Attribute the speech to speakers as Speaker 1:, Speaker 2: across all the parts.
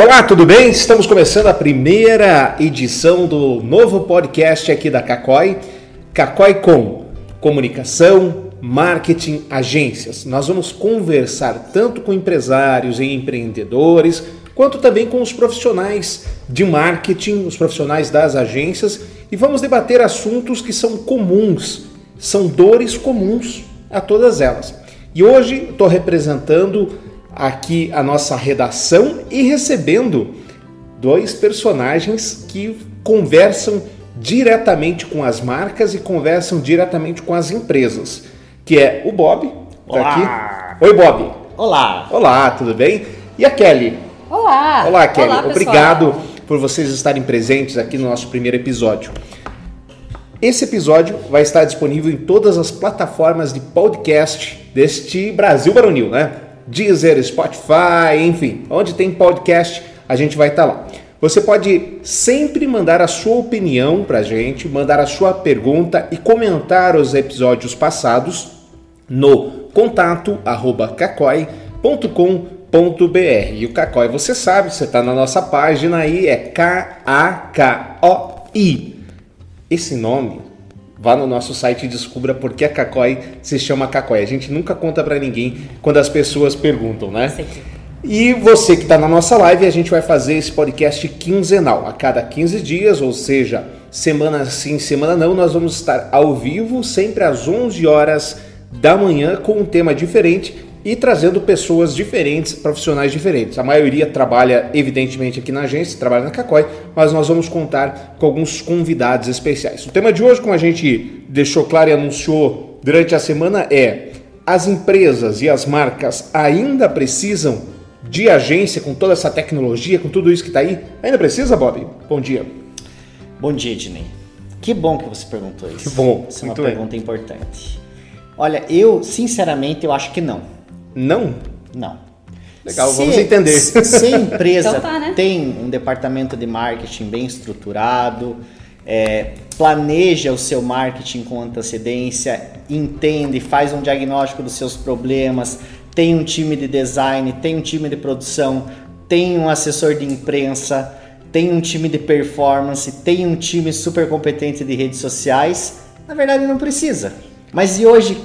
Speaker 1: Olá, tudo bem? Estamos começando a primeira edição do novo podcast aqui da Cacói, Cacói com comunicação, marketing, agências. Nós vamos conversar tanto com empresários e empreendedores, quanto também com os profissionais de marketing, os profissionais das agências, e vamos debater assuntos que são comuns, são dores comuns a todas elas. E hoje estou representando aqui a nossa redação e recebendo dois personagens que conversam diretamente com as marcas e conversam diretamente com as empresas, que é o Bob, tá aqui. Oi, Bob.
Speaker 2: Olá.
Speaker 1: Olá, tudo bem? E a Kelly.
Speaker 3: Olá.
Speaker 1: Olá, Kelly.
Speaker 3: Olá,
Speaker 1: Obrigado por vocês estarem presentes aqui no nosso primeiro episódio. Esse episódio vai estar disponível em todas as plataformas de podcast deste Brasil Baronil, né? Deezer, Spotify, enfim, onde tem podcast, a gente vai estar lá. Você pode sempre mandar a sua opinião para a gente, mandar a sua pergunta e comentar os episódios passados no contato arroba cacoi.com.br. E o Cacói, você sabe, você está na nossa página aí, é K-A-K-O-I. Esse nome, vá no nosso site e descubra por que a Cacói se chama Cacói. A gente nunca conta para ninguém quando as pessoas perguntam, né?
Speaker 3: Sim.
Speaker 1: E você que está na nossa live, a gente vai fazer esse podcast quinzenal, a cada 15 dias, ou seja, semana sim, semana não, nós vamos estar ao vivo, sempre às 11 horas da manhã, com um tema diferente e trazendo pessoas diferentes, profissionais diferentes. A maioria trabalha, evidentemente, aqui na agência, trabalha na Cacói, mas nós vamos contar com alguns convidados especiais. O tema de hoje, como a gente deixou claro e anunciou durante a semana, é as empresas e as marcas ainda precisam de agência com toda essa tecnologia, com tudo isso que está aí? Ainda precisa, Bob? Bom dia.
Speaker 2: Bom dia, Ednei. Que bom que você perguntou isso.
Speaker 1: Que bom.
Speaker 2: Essa é uma
Speaker 1: bem.
Speaker 2: pergunta importante. Olha, eu, sinceramente, eu acho que não.
Speaker 1: Não?
Speaker 2: Não.
Speaker 1: Legal,
Speaker 2: Se-
Speaker 1: vamos entender.
Speaker 2: Se a empresa
Speaker 3: Então tá, né?
Speaker 2: tem um departamento de marketing bem estruturado, é, planeja o seu marketing com antecedência, entende, faz um diagnóstico dos seus problemas, tem um time de design, tem um time de produção, tem um assessor de imprensa, tem um time de performance, tem um time super competente de redes sociais, na verdade não precisa. Mas e hoje,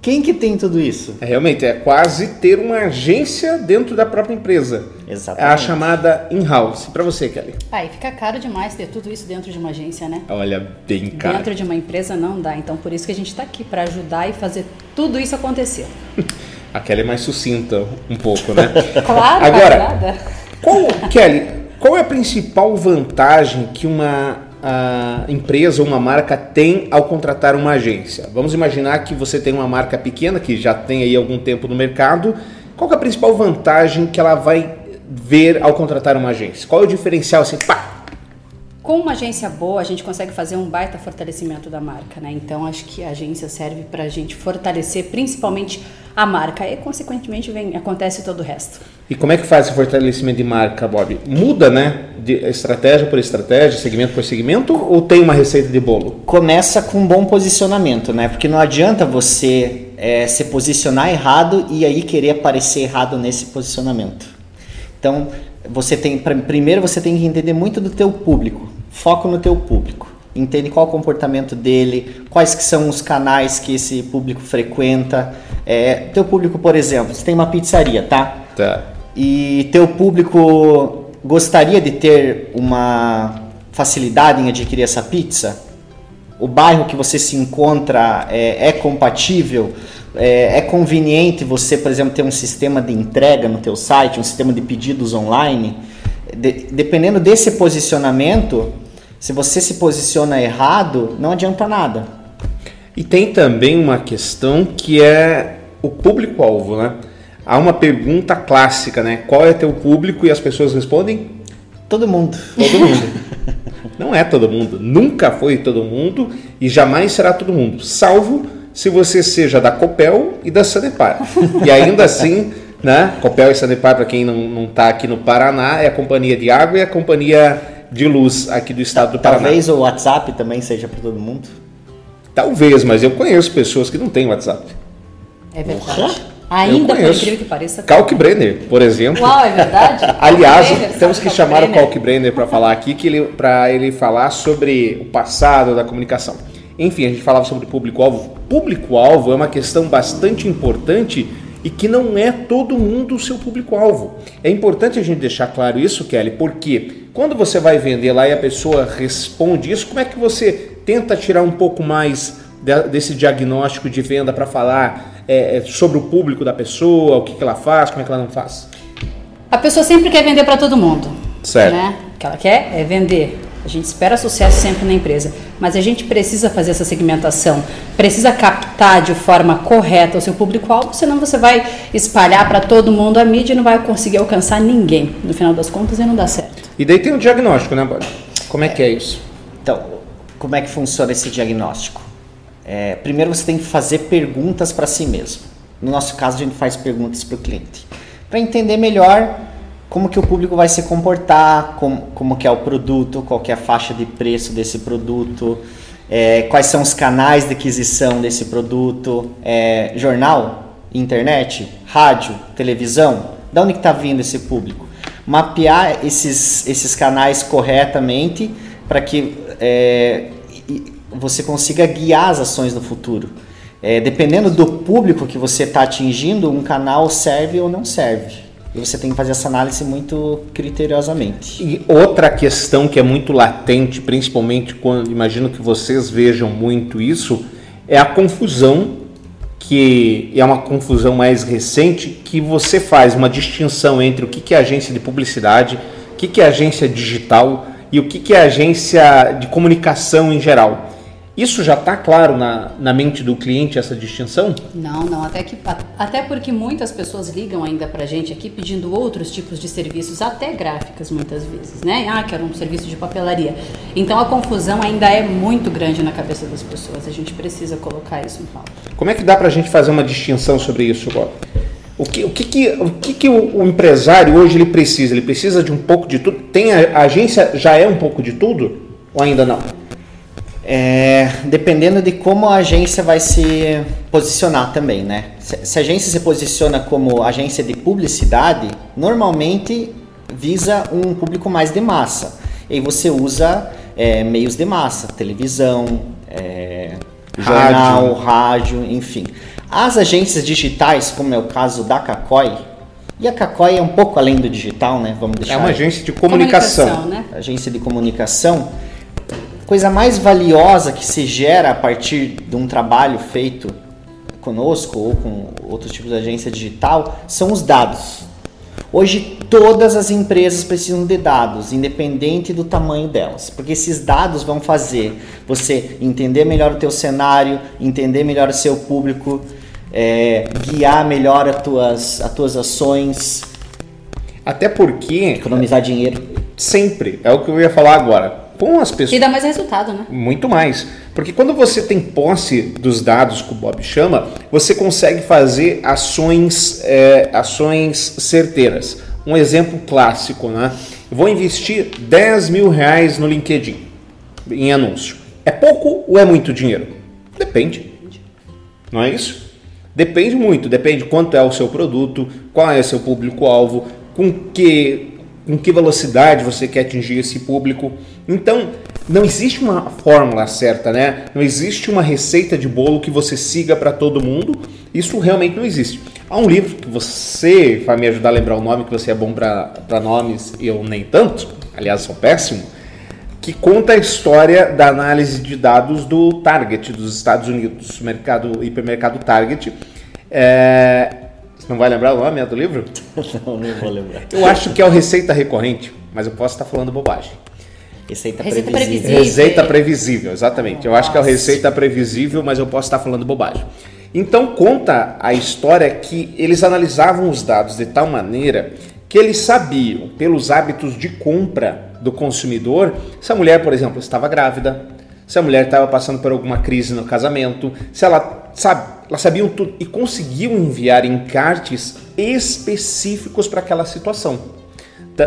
Speaker 2: quem que tem tudo isso?
Speaker 1: É, realmente, é quase ter uma agência dentro da própria empresa. É a
Speaker 2: Exatamente.
Speaker 1: chamada in-house. Para você, Kelly.
Speaker 3: Aí fica caro demais ter tudo isso dentro de uma agência, né?
Speaker 1: Olha, bem caro.
Speaker 3: Dentro de uma empresa não dá. Então por isso que a gente está aqui para ajudar e fazer tudo isso acontecer.
Speaker 1: A Kelly é mais sucinta um pouco, né?
Speaker 3: Claro,
Speaker 1: Agora. Qual, Kelly, qual é a principal vantagem que uma ah, empresa ou uma marca tem ao contratar uma agência? Vamos imaginar que você tem uma marca pequena que já tem aí algum tempo no mercado. Qual é a principal vantagem que ela vai ver ao contratar uma agência? Qual é o diferencial assim? Pá!
Speaker 3: Com uma agência boa, a gente consegue fazer um baita fortalecimento da marca, né? Então acho que a agência serve para a gente fortalecer principalmente a marca e consequentemente vem, acontece todo o resto.
Speaker 1: E como é que faz esse fortalecimento de marca, Bob? Muda, né? De estratégia por estratégia, segmento por segmento, ou tem uma receita de bolo?
Speaker 2: começa com um bom posicionamento, né? Porque não adianta você é, se posicionar errado e aí querer aparecer errado nesse posicionamento. Então, você tem primeiro você tem que entender muito do teu público, foco no teu público. Entende qual é o comportamento dele, quais que são os canais que esse público frequenta. É, teu público, por exemplo, você tem uma pizzaria, tá?
Speaker 1: Tá.
Speaker 2: e teu público gostaria de ter uma facilidade em adquirir essa pizza? O bairro que você se encontra é, é compatível? É, é conveniente você, por exemplo, ter um sistema de entrega no teu site, um sistema de pedidos online? De- dependendo desse posicionamento, se você se posiciona errado, não adianta nada.
Speaker 1: E tem também uma questão que é o público-alvo, né? Há uma pergunta clássica, né? Qual é teu público? E as pessoas respondem
Speaker 2: Todo mundo.
Speaker 1: todo mundo. Não é todo mundo, nunca foi todo mundo e jamais será todo mundo, salvo se você seja da Copel e da Sanepar. E ainda assim, né? Copel e Sanepar, para quem não está aqui no Paraná, é a companhia de água e a companhia de luz aqui do estado do Paraná.
Speaker 2: Talvez o WhatsApp também seja para todo mundo.
Speaker 1: Talvez, mas eu conheço pessoas que não têm WhatsApp.
Speaker 3: É verdade. Ainda, por incrível que pareça.
Speaker 1: Kalkbrenner, por exemplo.
Speaker 3: Uau, é verdade?
Speaker 1: Aliás, temos que chamar o Kalkbrenner para falar aqui, que ele, para ele falar sobre o passado da comunicação. Enfim, a gente falava sobre público-alvo. Público-alvo é uma questão bastante importante e que não é todo mundo o seu público-alvo. É importante a gente deixar claro isso, Kelly, porque quando você vai vender lá e a pessoa responde isso, como é que você tenta tirar um pouco mais desse diagnóstico de venda para falar é, é, sobre o público da pessoa, o que, que ela faz, como é que ela não faz?
Speaker 3: A pessoa sempre quer vender para todo mundo.
Speaker 1: Certo.
Speaker 3: Né? O que ela quer é vender. A gente espera sucesso sempre na empresa, mas a gente precisa fazer essa segmentação, precisa captar de forma correta o seu público-alvo, senão você vai espalhar para todo mundo a mídia e não vai conseguir alcançar ninguém. No final das contas, e não dá certo.
Speaker 1: E daí tem o diagnóstico, né, Bode? Como é que é isso?
Speaker 2: Então, como é que funciona esse diagnóstico? É, primeiro você tem que fazer perguntas para si mesmo. No nosso caso, a gente faz perguntas para o cliente. Para entender melhor como que o público vai se comportar, como, como que é o produto, qual que é a faixa de preço desse produto, é, quais são os canais de aquisição desse produto, é, jornal, internet, rádio, televisão, de onde está vindo esse público? Mapear esses, esses canais corretamente para que é, você consiga guiar as ações no futuro. É, dependendo do público que você está atingindo, um canal serve ou não serve. E você tem que fazer essa análise muito criteriosamente.
Speaker 1: E outra questão que é muito latente, principalmente quando imagino que vocês vejam muito isso, é a confusão que é uma confusão mais recente, que você faz uma distinção entre o que é agência de publicidade, o que é agência digital e o que é agência de comunicação em geral. Isso já está claro na, na mente do cliente, essa distinção?
Speaker 3: Não, não. Até, que, até porque muitas pessoas ligam ainda para a gente aqui pedindo outros tipos de serviços, até gráficas muitas vezes, né? Ah, quero um serviço de papelaria. Então a confusão ainda é muito grande na cabeça das pessoas. A gente precisa colocar isso em pauta.
Speaker 1: Como é que dá para a gente fazer uma distinção sobre isso, Bob? O que, o que, que, o, que, que o, o, empresário hoje ele precisa? Ele precisa de um pouco de tudo? Tem a, a agência já é um pouco de tudo? Ou ainda não?
Speaker 2: É, dependendo de como a agência vai se posicionar também, né? Se, se a agência se posiciona como agência de publicidade, normalmente visa um público mais de massa. E você usa é, meios de massa, televisão, é, jornal, rádio, enfim. As agências digitais, como é o caso da Cacoi, e a Cacoi é um pouco além do digital, né? Vamos deixar.
Speaker 1: É uma agência de comunicação.
Speaker 3: comunicação né?
Speaker 2: Agência de comunicação coisa mais valiosa que se gera a partir de um trabalho feito conosco ou com outros tipos de agência digital são os dados. Hoje todas as empresas precisam de dados, independente do tamanho delas, porque esses dados vão fazer você entender melhor o teu cenário, entender melhor o seu público, é, guiar melhor as tuas, as tuas ações.
Speaker 1: Até porque
Speaker 2: economizar dinheiro.
Speaker 1: Sempre é o que eu ia falar agora com as pessoas.
Speaker 3: E dá mais resultado, né?
Speaker 1: Muito mais. Porque quando você tem posse dos dados que o Bob chama, você consegue fazer ações, é, ações certeiras. Um exemplo clássico, né? Vou investir 10 mil reais no LinkedIn em anúncio. É pouco ou é muito dinheiro? Depende. Não é isso? Depende muito, depende quanto é o seu produto, qual é o seu público-alvo, com que com que velocidade você quer atingir esse público. Então, não existe uma fórmula certa, né? Não existe uma receita de bolo que você siga para todo mundo. Isso realmente não existe. Há um livro que você vai me ajudar a lembrar o nome, que você é bom para nomes e eu nem tanto, aliás, sou péssimo, que conta a história da análise de dados do Target dos Estados Unidos, mercado hipermercado Target. É, não vai lembrar o nome do livro?
Speaker 2: não, não vou lembrar.
Speaker 1: Eu acho que é o Receita Recorrente, mas eu posso estar falando bobagem.
Speaker 2: Receita,
Speaker 3: Receita
Speaker 2: previsível.
Speaker 3: previsível.
Speaker 1: Receita previsível, exatamente. Eu acho que é o Receita Previsível, mas eu posso estar falando bobagem. Então conta a história que eles analisavam os dados de tal maneira que eles sabiam, pelos hábitos de compra do consumidor, se a mulher, por exemplo, estava grávida, se a mulher estava passando por alguma crise no casamento, se ela sabe, elas sabiam tudo e conseguiam enviar encartes específicos para aquela situação.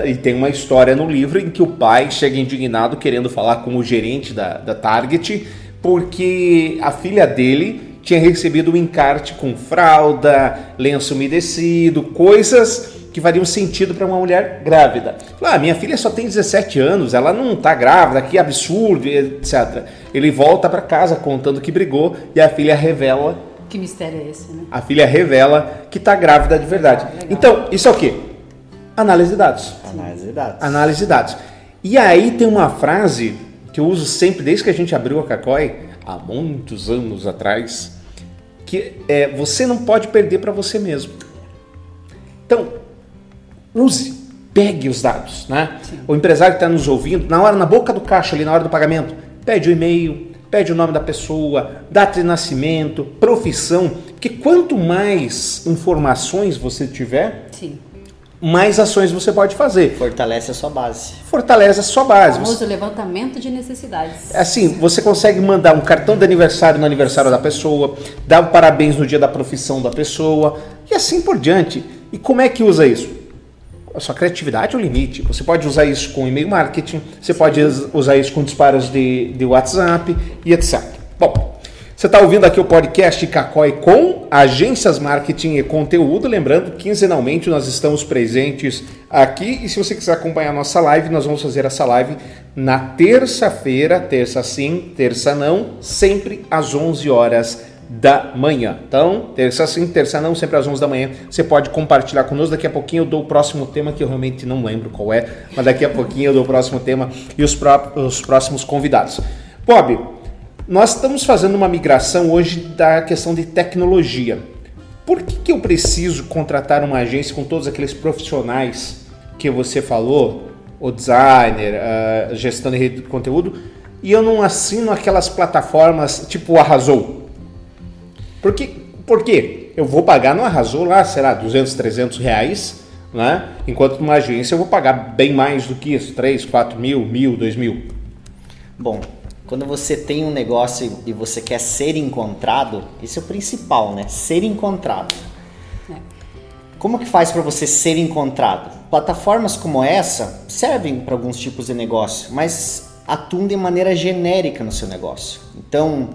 Speaker 1: E tem uma história no livro em que o pai chega indignado querendo falar com o gerente da, da Target porque a filha dele tinha recebido um encarte com fralda, lenço umedecido, coisas que fariam sentido para uma mulher grávida. Ah, minha filha só tem 17 anos, ela não está grávida, que absurdo, etc. Ele volta para casa contando que brigou e a filha revela.
Speaker 3: Que mistério é esse, né?
Speaker 1: A filha revela que está grávida de verdade. Legal. Então, isso é o quê? Análise de dados.
Speaker 2: Análise de dados.
Speaker 1: Análise de dados. E aí tem uma frase que eu uso sempre desde que a gente abriu a Cacói, há muitos anos atrás, que é você não pode perder para você mesmo. Então, use, pegue os dados, né? Sim. O empresário que está nos ouvindo, na hora, na boca do caixa ali, na hora do pagamento, pede o e-mail, pede o nome da pessoa, data de nascimento, profissão, porque quanto mais informações você tiver, Sim. mais ações você pode fazer.
Speaker 2: Fortalece a sua base.
Speaker 1: Fortalece a sua base. O
Speaker 3: famoso levantamento de necessidades.
Speaker 1: Assim, você consegue mandar um cartão de aniversário no aniversário da pessoa, dar um parabéns no dia da profissão da pessoa e assim por diante. E como é que usa isso? A sua criatividade é o limite. Você pode usar isso com e-mail marketing, você pode usar isso com disparos de, de WhatsApp e etc. Bom, você está ouvindo aqui o podcast Cacói com agências marketing e conteúdo. Lembrando, quinzenalmente nós estamos presentes aqui e se você quiser acompanhar a nossa live, nós vamos fazer essa live na terça-feira, terça sim, terça não, sempre às 11 horas da manhã. Então, terça sim, terça não, sempre às 11 da manhã. Você pode compartilhar conosco. Daqui a pouquinho eu dou o próximo tema, que eu realmente não lembro qual é, mas daqui a pouquinho eu dou o próximo tema e os, os próximos convidados. Bob, nós estamos fazendo uma migração hoje da questão de tecnologia. Por que, que eu preciso contratar uma agência com todos aqueles profissionais que você falou, o designer, a gestão de rede de conteúdo, e eu não assino aquelas plataformas tipo Arrasou? Porque, por quê? Eu vou pagar no Arrasou lá, será 200, 300 reais, né? enquanto numa agência eu vou pagar bem mais do que isso, 3, 4 mil, mil, 2 mil.
Speaker 2: Bom, quando você tem um negócio e você quer ser encontrado, isso é o principal, né? Ser encontrado. É. Como que faz para você ser encontrado? Plataformas como essa servem para alguns tipos de negócio, mas atuam de maneira genérica no seu negócio. Então,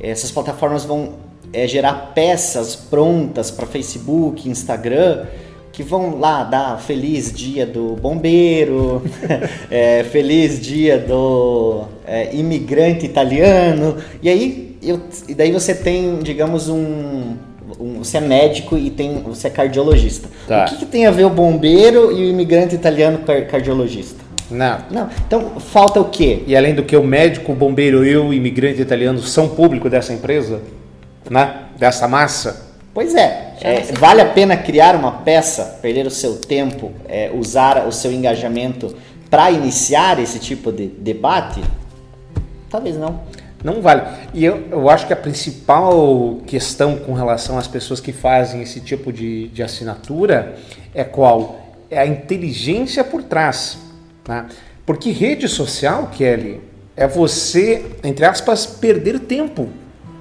Speaker 2: essas plataformas vão é gerar peças prontas para Facebook, Instagram, que vão lá dar feliz dia do bombeiro, é, feliz dia do é, imigrante italiano, e aí eu, e daí você tem, digamos, um, um, você é médico e tem, você é cardiologista. Tá. O que, que, tem a ver o bombeiro e o imigrante italiano com cardiologista?
Speaker 1: Não.
Speaker 2: Não. Então falta o quê?
Speaker 1: E além do que o médico, o bombeiro e o imigrante italiano são público dessa empresa? Né, dessa massa?
Speaker 2: Pois é, é vale a pena criar uma peça, perder o seu tempo, é, usar o seu engajamento para iniciar esse tipo de debate? Talvez não.
Speaker 1: Não vale. E eu, eu acho que a principal questão com relação às pessoas que fazem esse tipo de, de assinatura é qual? É a inteligência por trás. Né? Porque rede social, Kelly, é você, entre aspas, perder tempo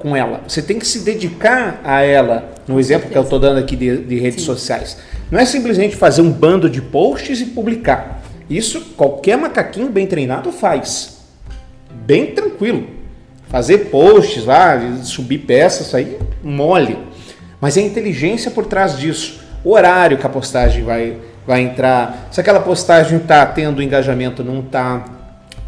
Speaker 1: com ela. Você tem que se dedicar a ela, no exemplo que eu estou dando aqui de, de redes Sim. sociais. Não é simplesmente fazer um bando de posts e publicar. Isso qualquer macaquinho bem treinado faz. Bem tranquilo. Fazer posts lá, subir peças, aí mole. Mas é a inteligência por trás disso. O horário que a postagem vai, vai entrar. Se aquela postagem está tendo engajamento, não está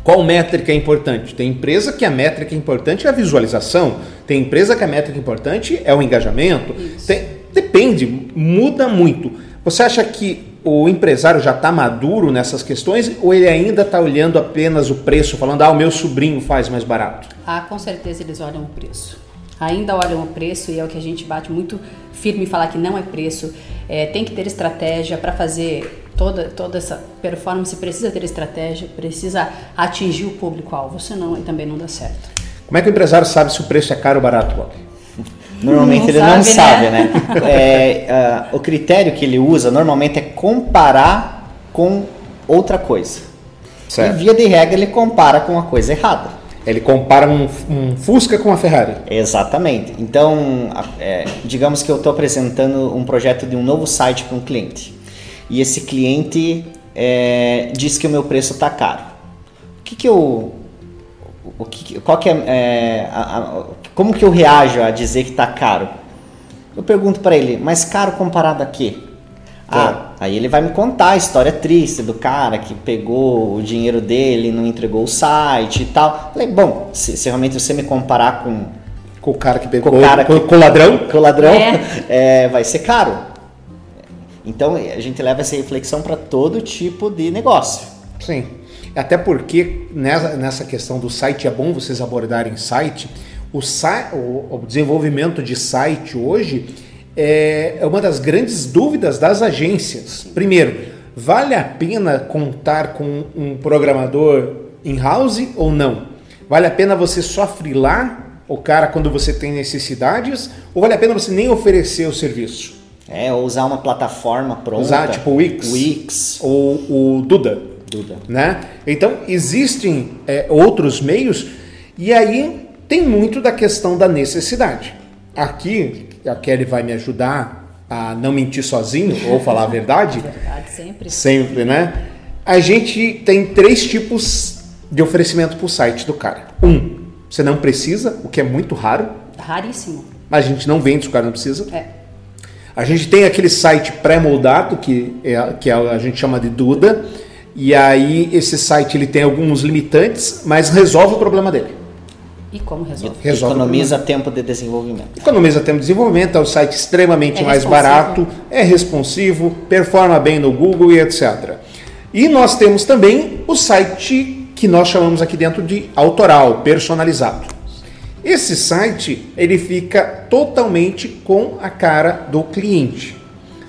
Speaker 1: qual métrica é importante? Tem empresa que a métrica importante é a visualização, tem empresa que a métrica importante é o engajamento. Tem, depende, muda muito. Você acha que o empresário já está maduro nessas questões ou ele ainda está olhando apenas o preço, falando, ah, o meu sobrinho faz mais barato?
Speaker 3: Ah, com certeza eles olham o preço. Ainda olham o preço e é o que a gente bate muito firme em falar que não é preço. É, tem que ter estratégia para fazer toda, toda essa performance precisa ter estratégia, precisa atingir o público-alvo, senão também não dá certo.
Speaker 1: Como é que o empresário sabe se o preço é caro ou barato, Bob?
Speaker 2: Normalmente não ele sabe, não né? sabe, né? é, uh, o critério que ele usa normalmente é comparar com outra coisa. Certo. E via de regra ele compara com a coisa errada.
Speaker 1: Ele compara um, um Fusca com uma Ferrari.
Speaker 2: Exatamente. Então, é, digamos que eu estou apresentando um projeto de um novo site para um cliente e esse cliente é, diz que o meu preço está caro. O que, que eu. O que, qual que é, é a, a, Como que eu reajo a dizer que está caro? Eu pergunto para ele, mas caro comparado a quê? Ah, aí ele vai me contar a história triste do cara que pegou o dinheiro dele, não entregou o site e tal. Falei, bom, se, se realmente você me comparar com,
Speaker 1: Com o cara que pegou.
Speaker 2: com o cara
Speaker 1: com,
Speaker 2: que,
Speaker 1: com o ladrão?
Speaker 2: com o ladrão,
Speaker 3: É.
Speaker 2: é, vai ser caro. Então a gente leva essa reflexão para todo tipo de negócio.
Speaker 1: Sim. Até porque nessa, nessa questão do site é bom vocês abordarem site. O, sa- o- o desenvolvimento de site hoje é, é uma das grandes dúvidas das agências. Primeiro, vale a pena contar com um programador in-house ou não? Vale a pena você só frilar o cara quando você tem necessidades? Ou vale a pena você nem oferecer o serviço?
Speaker 2: É, ou usar uma plataforma pronta.
Speaker 1: Usar tipo o Wix?
Speaker 2: Wix.
Speaker 1: Ou o Duda?
Speaker 2: Duda.
Speaker 1: né? Então existem é, outros meios e aí tem muito da questão da necessidade. Aqui a Kelly vai me ajudar a não mentir sozinho ou falar a verdade,
Speaker 3: Verdade, sempre.
Speaker 1: sempre, né? A gente tem três tipos de oferecimento para o site do cara. Um, você não precisa, o que é muito raro,
Speaker 3: Raríssimo.
Speaker 1: mas a gente não vende se o cara não precisa.
Speaker 3: É.
Speaker 1: A gente tem aquele site pré-moldado, que, é, que é- a gente chama de Duda, e aí esse site ele tem alguns limitantes, mas resolve o problema dele.
Speaker 3: E como resolve?
Speaker 1: Resolve
Speaker 2: Economiza tempo de desenvolvimento.
Speaker 1: Economiza tempo de desenvolvimento, é um site extremamente
Speaker 3: É
Speaker 1: mais
Speaker 3: responsivo.
Speaker 1: barato, é responsivo, performa bem no Google e etc. E nós temos também o site que nós chamamos aqui dentro de autoral, personalizado. Esse site ele fica totalmente com a cara do cliente.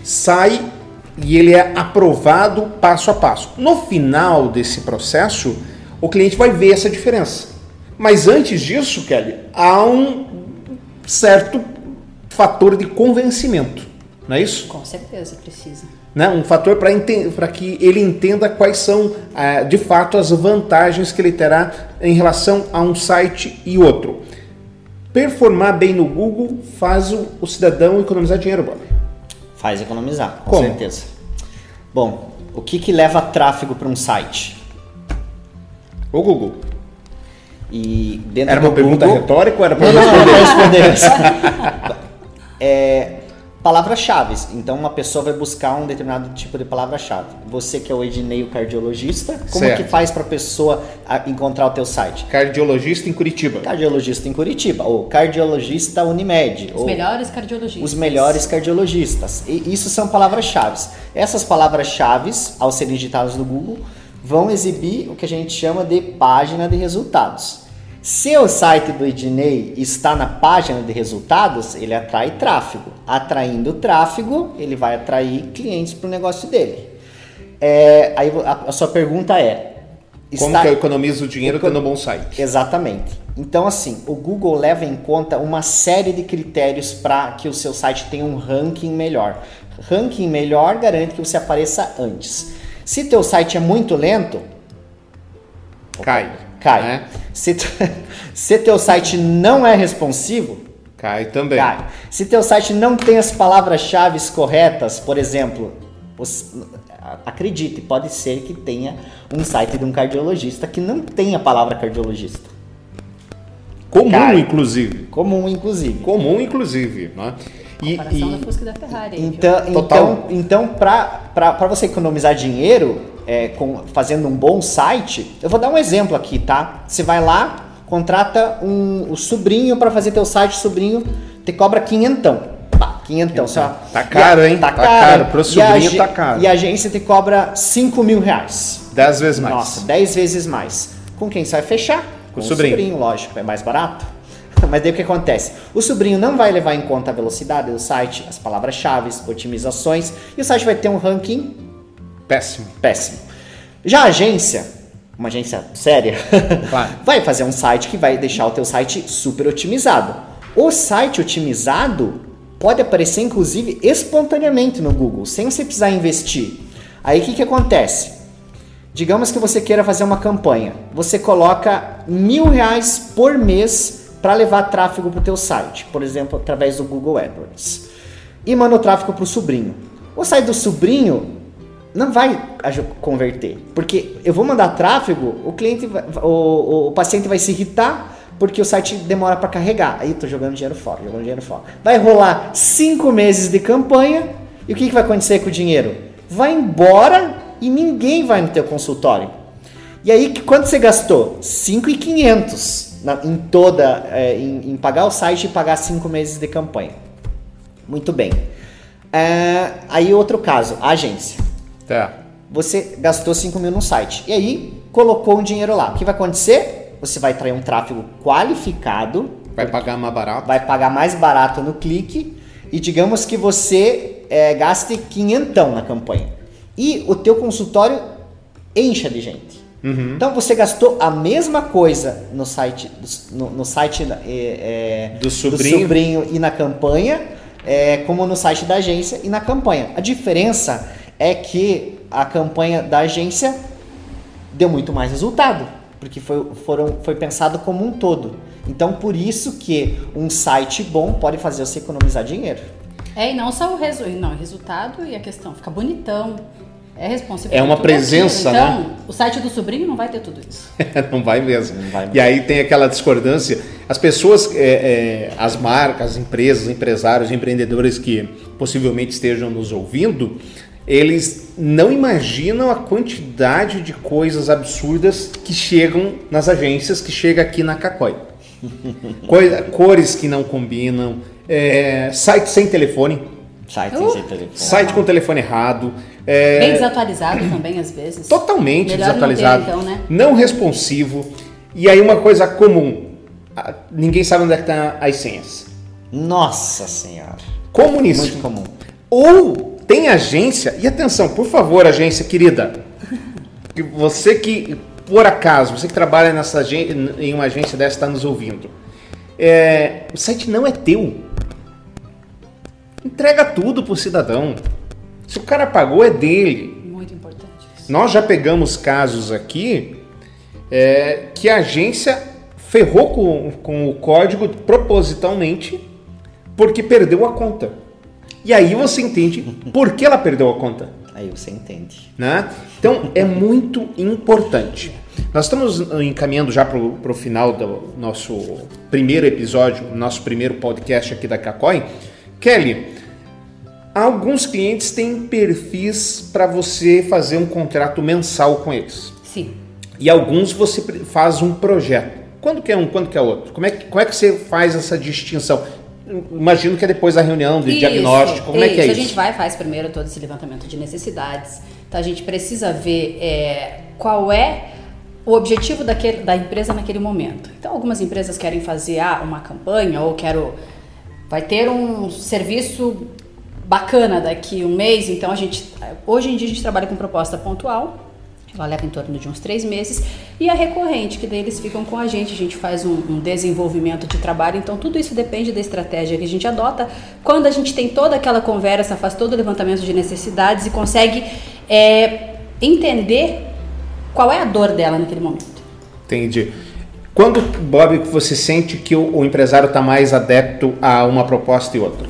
Speaker 1: Sai e ele é aprovado passo a passo. No final desse processo, o cliente vai ver essa diferença. Mas antes disso, Kelly, há um certo fator de convencimento, não é isso?
Speaker 3: Com certeza precisa.
Speaker 1: Né? Um fator para que ele entenda quais são, ah, de fato, as vantagens que ele terá em relação a um site e outro. Performar bem no Google faz o, o cidadão economizar dinheiro, Bob.
Speaker 2: Faz economizar, com
Speaker 1: Como?
Speaker 2: certeza. Bom, o que, que leva tráfego para um site?
Speaker 1: O Google.
Speaker 2: E dentro
Speaker 1: Era uma pergunta
Speaker 2: Google...
Speaker 1: retórica ou era para
Speaker 2: Não, não, não,
Speaker 1: responder?
Speaker 2: pra responder. é, palavras-chave. Então, uma pessoa vai buscar um determinado tipo de palavra-chave. Você que é o Ednei, o cardiologista, como
Speaker 1: Certo.
Speaker 2: que faz para a pessoa encontrar o teu site?
Speaker 1: Cardiologista em Curitiba.
Speaker 2: Cardiologista em Curitiba, ou cardiologista Unimed,
Speaker 3: Os
Speaker 2: ou
Speaker 3: melhores cardiologistas.
Speaker 2: os melhores cardiologistas. E isso são palavras-chave. Essas palavras-chave, ao serem digitadas no Google, vão exibir o que a gente chama de página de resultados. Se o site do Ednei está na página de resultados, ele atrai tráfego. Atraindo tráfego, ele vai atrair clientes para o negócio dele. É, aí a, a sua pergunta é:
Speaker 1: Como
Speaker 2: está-
Speaker 1: que eu economizo o dinheiro tendo um bom site?
Speaker 2: Exatamente. Então, assim, o Google leva em conta uma série de critérios para que o seu site tenha um ranking melhor. Ranking melhor garante que você apareça antes. Se teu site é muito lento,
Speaker 1: Cai.
Speaker 2: Cai.
Speaker 1: né?
Speaker 2: Se, se teu site não é responsivo,
Speaker 1: Cai também.
Speaker 2: cai. Se teu site não tem as palavras-chave corretas, por exemplo, os- acredite, pode ser que tenha um site de um cardiologista que não tenha a palavra cardiologista.
Speaker 1: Comum,
Speaker 2: Cai.
Speaker 1: inclusive.
Speaker 2: Comum, inclusive.
Speaker 1: Comum, inclusive. Né? E,
Speaker 3: da
Speaker 1: e-
Speaker 3: Fusca da Ferrari.
Speaker 2: Então,
Speaker 1: Total.
Speaker 2: então, então para você economizar dinheiro é, com, fazendo um bom site, eu vou dar um exemplo aqui, tá? Você vai lá, contrata um, o sobrinho para fazer teu site, o sobrinho te cobra quinhentão. Pá, quinhentão. Só,
Speaker 1: Tá caro,
Speaker 2: a-
Speaker 1: hein?
Speaker 2: Tá
Speaker 1: Tá
Speaker 2: caro.
Speaker 1: caro. Pro
Speaker 2: a
Speaker 1: sobrinho tá caro.
Speaker 2: E a agência te cobra 5 mil reais.
Speaker 1: dez vezes mais.
Speaker 2: Nossa, 10 vezes mais. Com quem você vai fechar?
Speaker 1: Com o sobrinho.
Speaker 2: lógico, é mais barato. Mas daí o que acontece? O sobrinho não vai levar em conta a velocidade do site, as palavras-chave, otimizações, e o site vai ter um ranking
Speaker 1: Péssimo.
Speaker 2: péssimo. Já a agência, uma agência séria,
Speaker 1: Claro.
Speaker 2: vai fazer um site que vai deixar o teu site super otimizado. O site otimizado pode aparecer inclusive espontaneamente no Google, sem você precisar investir. Aí o que, que acontece? Digamos que você queira fazer uma campanha. Você coloca mil reais por mês para levar tráfego para o teu site, por exemplo, através do Google AdWords. E manda o tráfego para o sobrinho. O site do sobrinho não vai converter, porque eu vou mandar tráfego, o cliente, vai- o, o- o paciente vai se irritar, porque o site demora para carregar. Aí eu tô jogando dinheiro fora, jogando dinheiro fora. Vai rolar cinco meses de campanha e o que, que vai acontecer com o dinheiro? Vai embora e ninguém vai no teu consultório. E aí, quanto você gastou? 5,500 em toda, é, em, em, pagar o site e pagar cinco meses de campanha. Muito bem. É, aí outro caso, a agência.
Speaker 1: Tá.
Speaker 2: Você gastou 5 mil no site. E aí, colocou um dinheiro lá. O que vai acontecer? Você vai trair um tráfego qualificado.
Speaker 1: Vai pagar mais barato.
Speaker 2: Vai pagar mais barato no clique. E digamos que você é, gaste quinhentão na campanha. E o teu consultório encha de gente. Uhum. Então você gastou a mesma coisa no site, no, no site é,
Speaker 1: é, do, sobrinho.
Speaker 2: do, sobrinho. e na campanha, é, como no site da agência e na campanha. A diferença é que a campanha da agência deu muito mais resultado, porque foi, foram, foi pensado como um todo. Então, por isso que um site bom pode fazer você economizar dinheiro.
Speaker 3: É, e não só o resu não, resultado e a questão, fica bonitão. É responsável.
Speaker 1: É uma presença,
Speaker 3: então,
Speaker 1: né?
Speaker 3: o site do sobrinho não vai ter tudo isso.
Speaker 1: não vai mesmo. Não vai mesmo. E aí tem aquela discordância. As pessoas, é, é, as marcas, as empresas, empresários, empreendedores que possivelmente estejam nos ouvindo, eles não imaginam a quantidade de coisas absurdas que chegam nas agências, que chega aqui na Cacói. Cores que não combinam, é, site sem telefone.
Speaker 2: Site uh, sem telefone.
Speaker 1: Site com telefone errado.
Speaker 3: É, Bem desatualizado também, às vezes.
Speaker 1: Totalmente Melhor desatualizado. Não, ter, então, né? não responsivo. E aí uma coisa comum. Ninguém sabe onde é está as senhas.
Speaker 2: Nossa senhora.
Speaker 1: Como nisso?
Speaker 2: Muito comum.
Speaker 1: Ou tem agência, e atenção, por favor, agência querida, você que, por acaso, você que trabalha nessa, em uma agência dessa está nos ouvindo, é, o site não é teu. Entrega tudo para o cidadão. Se o cara pagou, é dele.
Speaker 3: Muito importante. Isso.
Speaker 1: Nós já pegamos casos aqui é, que a agência ferrou com, com o código propositalmente porque perdeu a conta. E aí você entende por que ela perdeu a conta.
Speaker 2: Aí você entende.
Speaker 1: Né? Então é muito importante. Nós estamos encaminhando já para o final do nosso primeiro episódio, nosso primeiro podcast aqui da Cacói. Kelly, alguns clientes têm perfis para você fazer um contrato mensal com eles.
Speaker 3: Sim.
Speaker 1: E alguns você faz um projeto. Quando que é um, quando que é outro? Como é que, como é que você faz essa distinção? Imagino que é depois da reunião de isso, diagnóstico. Como isso. é que é isso?
Speaker 3: A gente vai faz primeiro todo esse levantamento de necessidades. Então a gente precisa ver é, qual é o objetivo daquele, da empresa naquele momento. Então algumas empresas querem fazer ah, uma campanha ou quero vai ter um serviço bacana daqui um mês. Então a gente hoje em dia a gente trabalha com proposta pontual ela leva em torno de uns três meses. E a recorrente, que daí eles ficam com a gente, a gente faz um, um, desenvolvimento de trabalho. Então, tudo isso depende da estratégia que a gente adota. Quando a gente tem toda aquela conversa, faz todo o levantamento de necessidades e consegue é, entender qual é a dor dela naquele momento.
Speaker 1: Entendi. Quando, Bob, você sente que o, o empresário está mais adepto a uma proposta e outra?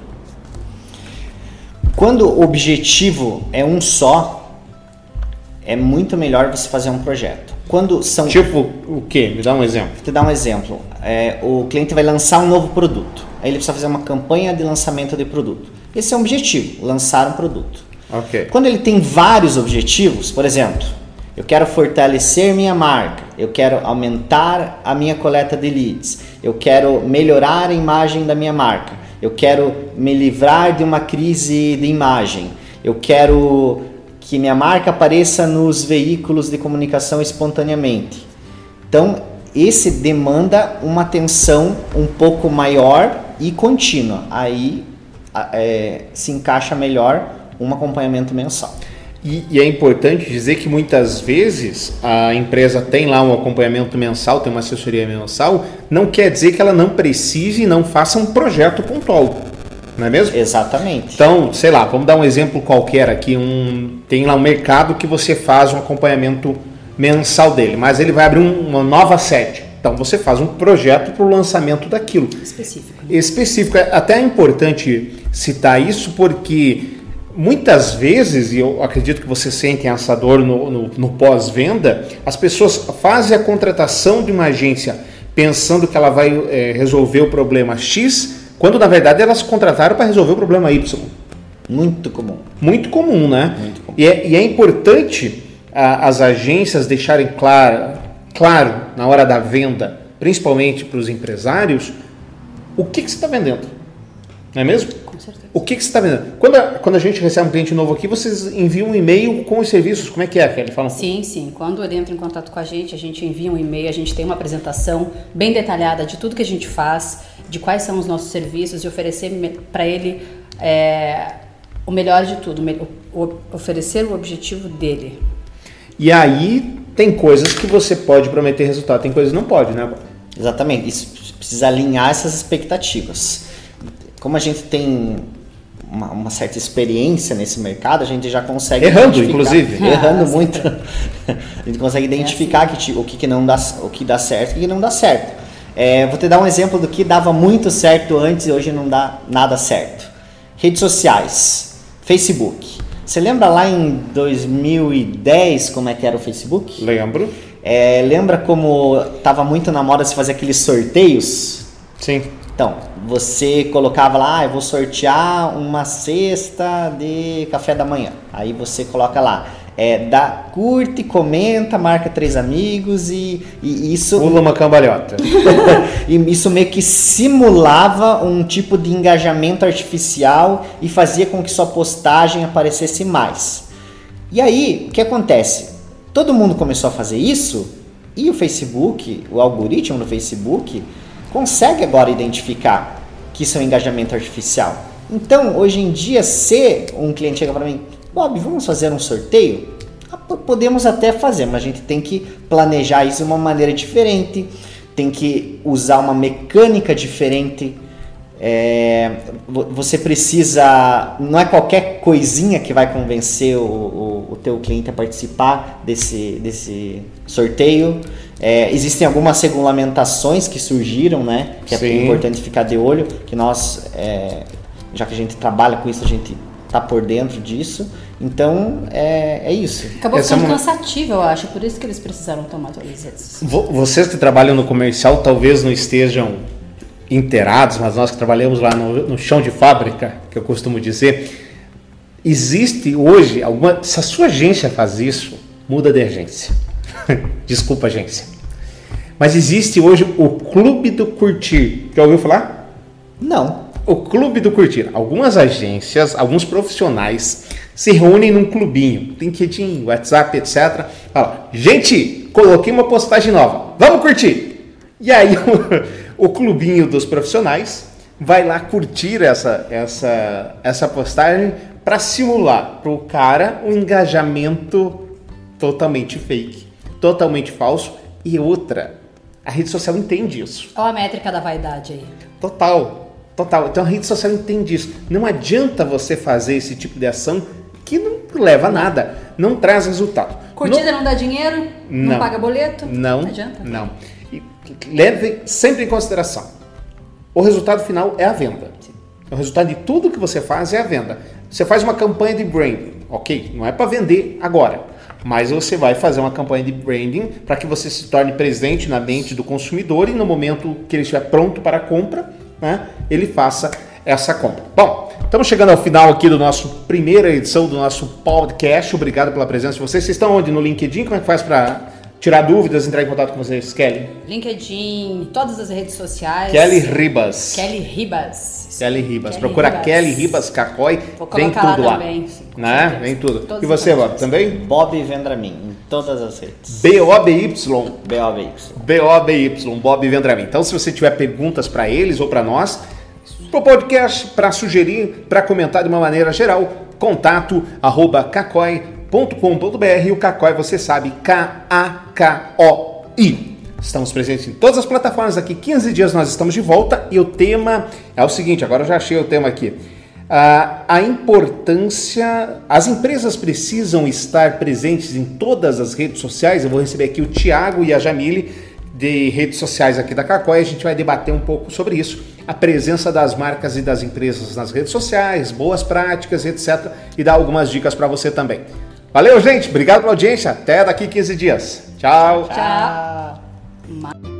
Speaker 2: Quando o objetivo é um só, é muito melhor você fazer um projeto. Quando são
Speaker 1: tipo o que? Me dá um exemplo.
Speaker 2: Vou te dar um exemplo. É, o cliente vai lançar um novo produto. Aí ele precisa fazer uma campanha de lançamento de produto. Esse é o objetivo, lançar um produto.
Speaker 1: Ok.
Speaker 2: Quando ele tem vários objetivos, por exemplo, eu quero fortalecer minha marca, eu quero aumentar a minha coleta de leads, eu quero melhorar a imagem da minha marca, eu quero me livrar de uma crise de imagem, eu quero que minha marca apareça nos veículos de comunicação espontaneamente. Então, esse demanda uma atenção um pouco maior e contínua. Aí é, se encaixa melhor um acompanhamento mensal.
Speaker 1: E, e, é importante dizer que muitas vezes a empresa tem lá um acompanhamento mensal, tem uma assessoria mensal, não quer dizer que ela não precise e não faça um projeto pontual não é mesmo?
Speaker 2: Exatamente.
Speaker 1: Então, sei lá, vamos dar um exemplo qualquer aqui. Um, tem lá um mercado que você faz um acompanhamento mensal dele, mas ele vai abrir um, uma nova sede. Então você faz um projeto para o lançamento daquilo.
Speaker 3: Específico.
Speaker 1: Né? Específico. É até é importante citar isso porque muitas vezes, e eu acredito que você sente essa dor no, no, no pós-venda, as pessoas fazem a contratação de uma agência pensando que ela vai é, resolver o problema X, quando na verdade elas contrataram para resolver o problema Y.
Speaker 2: Muito comum.
Speaker 1: Muito comum, né?
Speaker 2: Muito comum.
Speaker 1: E, é, e é importante a, as agências deixarem claro, claro na hora da venda, principalmente para os empresários, o que, que você está vendendo. Não é mesmo? O que, que você está vendendo? Quando a, quando a gente recebe um cliente novo aqui, vocês enviam um e-mail com os serviços. Como é que é, Kelly? Fala.
Speaker 3: Sim, sim. Quando ele entra em contato com a gente, a gente envia um e-mail, a gente tem uma apresentação bem detalhada de tudo que a gente faz, de quais são os nossos serviços e oferecer para ele é, o melhor de tudo, o, o, oferecer o objetivo dele.
Speaker 1: E aí tem coisas que você pode prometer resultado, tem coisas que não pode, né?
Speaker 2: Exatamente. Isso precisa alinhar essas expectativas como a gente tem uma, uma, certa experiência nesse mercado, a gente já consegue.
Speaker 1: Errando, inclusive.
Speaker 2: Errando ah, muito. a gente consegue identificar é assim. que, o que, que, não dá, o que dá certo e o que não dá certo. É, vou te dar um exemplo do que dava muito certo antes e hoje não dá nada certo. Redes sociais, Facebook. Você lembra lá em 2010 como é que era o Facebook?
Speaker 1: Lembro.
Speaker 2: É, lembra como estava muito na moda se fazer aqueles sorteios?
Speaker 1: Sim.
Speaker 2: Então, você colocava lá, ah, eu vou sortear uma cesta de café da manhã. Aí você coloca lá, é, dá, curte, comenta, marca três amigos e, e isso.
Speaker 1: Pula uma cambalhota.
Speaker 2: e isso meio que simulava um tipo de engajamento artificial e fazia com que sua postagem aparecesse mais. E aí, o que acontece? Todo mundo começou a fazer isso e o Facebook, o algoritmo do Facebook, consegue agora identificar que isso é um engajamento artificial. Então, hoje em dia, se um cliente chega para mim, Bob, vamos fazer um sorteio? Ah, podemos até fazer, mas a gente tem que planejar isso de uma maneira diferente, tem que usar uma mecânica diferente. É, você precisa, não é qualquer coisinha que vai convencer o, o, o teu cliente a participar desse, desse sorteio. É, existem algumas regulamentações que surgiram, né? Que é Sim. é importante ficar de olho, que nós, é, já que a gente trabalha com isso, a gente tá por dentro disso. Então, é, é isso.
Speaker 3: Acabou Essa ficando é uma... cansativo, eu acho, por isso que eles precisaram tomar atualizações.
Speaker 1: Vocês que trabalham no comercial talvez não estejam inteirados, mas nós que trabalhamos lá no, no chão de fábrica, que eu costumo dizer, existe hoje alguma. Se a sua agência faz isso, muda de agência. Desculpa, agência. Mas existe hoje o Clube do Curtir. Já ouviu falar?
Speaker 2: Não.
Speaker 1: O Clube do Curtir. Algumas agências, alguns profissionais se reúnem num clubinho, LinkedIn, WhatsApp, etc. Fala, gente, coloquei uma postagem nova, vamos curtir. E aí o, o clubinho dos profissionais vai lá curtir essa, essa, essa postagem para simular para o cara um engajamento totalmente fake totalmente falso. E outra, a rede social entende isso.
Speaker 3: Olha a métrica da vaidade aí.
Speaker 1: Total, total. Então a rede social entende isso. Não adianta você fazer esse tipo de ação que não leva a nada, não traz resultado.
Speaker 3: Curtida não, não dá dinheiro, não, não, paga boleto,
Speaker 1: não, não adianta. Não. E leve sempre em consideração. O resultado final é a venda. Sim. O resultado de tudo que você faz é a venda. Você faz uma campanha de branding, ok? Não é para vender agora mas você vai fazer uma campanha de branding para que você se torne presente na mente do consumidor e no momento que ele estiver pronto para a compra, né, ele faça essa compra. Bom, estamos chegando ao final aqui do nosso primeira edição do nosso podcast. Obrigado pela presença de vocês. Vocês estão onde? No LinkedIn? Como é que faz para tirar dúvidas, entrar em contato com vocês, Kelly?
Speaker 3: LinkedIn, todas as redes sociais.
Speaker 1: Kelly Ribas.
Speaker 3: Kelly Ribas.
Speaker 1: Kelly Ribas. Kelly Procura Ribas. Kelly Ribas Cacói. Vem tudo lá. Também, sim, né? Vem tudo. Todos e você, Bob, também?
Speaker 2: Bob Vendramin, em todas as redes.
Speaker 1: B-O-B-Y.
Speaker 2: B-O-B-Y.
Speaker 1: B-O-B-Y, Bob Vendramin. Então, se você tiver perguntas para eles ou para nós, pro podcast, para sugerir, para comentar de uma maneira geral, contato arroba cacói.com.br. O Cacói, você sabe, K-A-K-O-I. Estamos presentes em todas as plataformas. Daqui 15 dias nós estamos de volta e o tema é o seguinte: agora eu já achei o tema aqui. Ah, a importância. As empresas precisam estar presentes em todas as redes sociais. Eu vou receber aqui o Tiago e a Jamile de redes sociais aqui da Cacói. A gente vai debater um pouco sobre isso. A presença das marcas e das empresas nas redes sociais, boas práticas, etc. E dar algumas dicas para você também. Valeu, gente. Obrigado pela audiência. Até daqui 15 dias. Tchau.
Speaker 3: Tchau. My